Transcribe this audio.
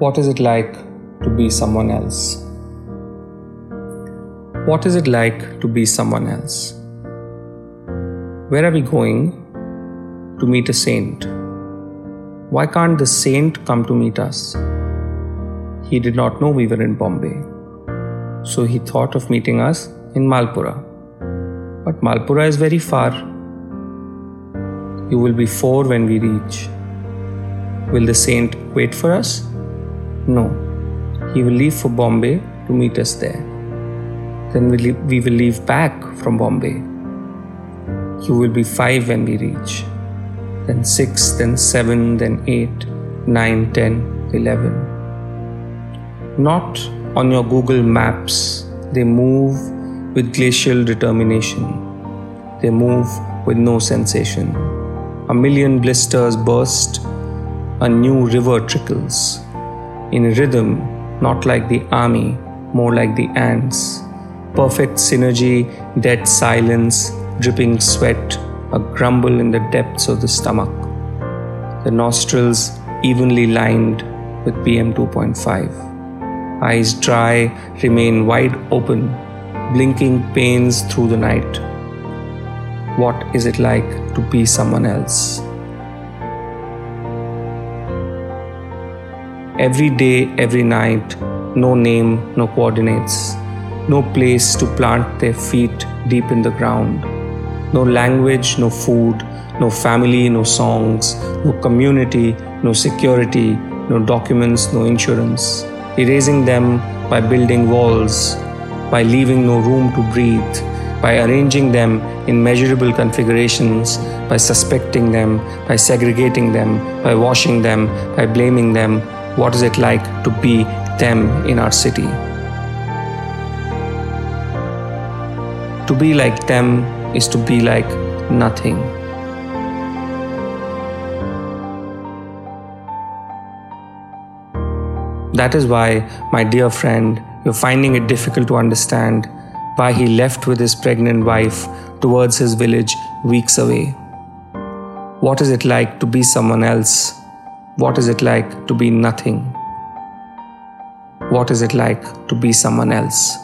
What is it like to be someone else? What is it like to be someone else? Where are we going? To meet a saint. Why can't the saint come to meet us? He did not know we were in Bombay. So he thought of meeting us in Malpura. But Malpura is very far. You will be four when we reach. Will the saint wait for us? No, he will leave for Bombay to meet us there. Then we, we will leave back from Bombay. You will be five when we reach. Then six, then seven, then eight, nine, ten, eleven. Not on your Google Maps. They move with glacial determination. They move with no sensation. A million blisters burst, a new river trickles in rhythm, not like the army, more like the ants. Perfect synergy, dead silence, dripping sweat, a grumble in the depths of the stomach. The nostrils evenly lined with PM 2.5. Eyes dry, remain wide open, blinking pains through the night. What is it like to be someone else? Every day, every night, no name, no coordinates, no place to plant their feet deep in the ground, no language, no food, no family, no songs, no community, no security, no documents, no insurance, erasing them by building walls, by leaving no room to breathe, by arranging them in measurable configurations, by suspecting them, by segregating them, by washing them, by blaming them, what is it like to be them in our city? To be like them is to be like nothing. That is why, my dear friend, you're finding it difficult to understand why he left with his pregnant wife towards his village weeks away. What is it like to be someone else what is it like to be nothing? What is it like to be someone else?